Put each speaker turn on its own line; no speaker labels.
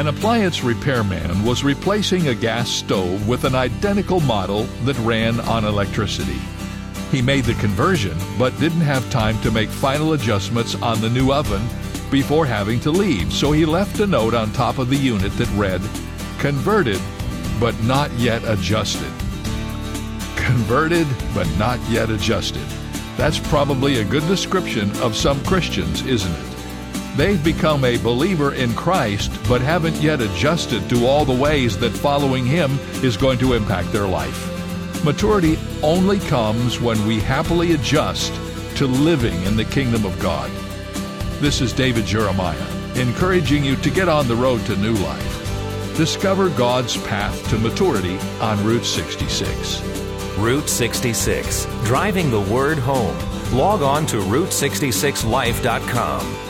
An appliance repairman was replacing a gas stove with an identical model that ran on electricity. He made the conversion, but didn't have time to make final adjustments on the new oven before having to leave, so he left a note on top of the unit that read, Converted, but not yet adjusted. Converted, but not yet adjusted. That's probably a good description of some Christians, isn't it? They've become a believer in Christ, but haven't yet adjusted to all the ways that following Him is going to impact their life. Maturity only comes when we happily adjust to living in the kingdom of God. This is David Jeremiah, encouraging you to get on the road to new life. Discover God's path to maturity on Route 66.
Route 66, driving the word home. Log on to Route66Life.com.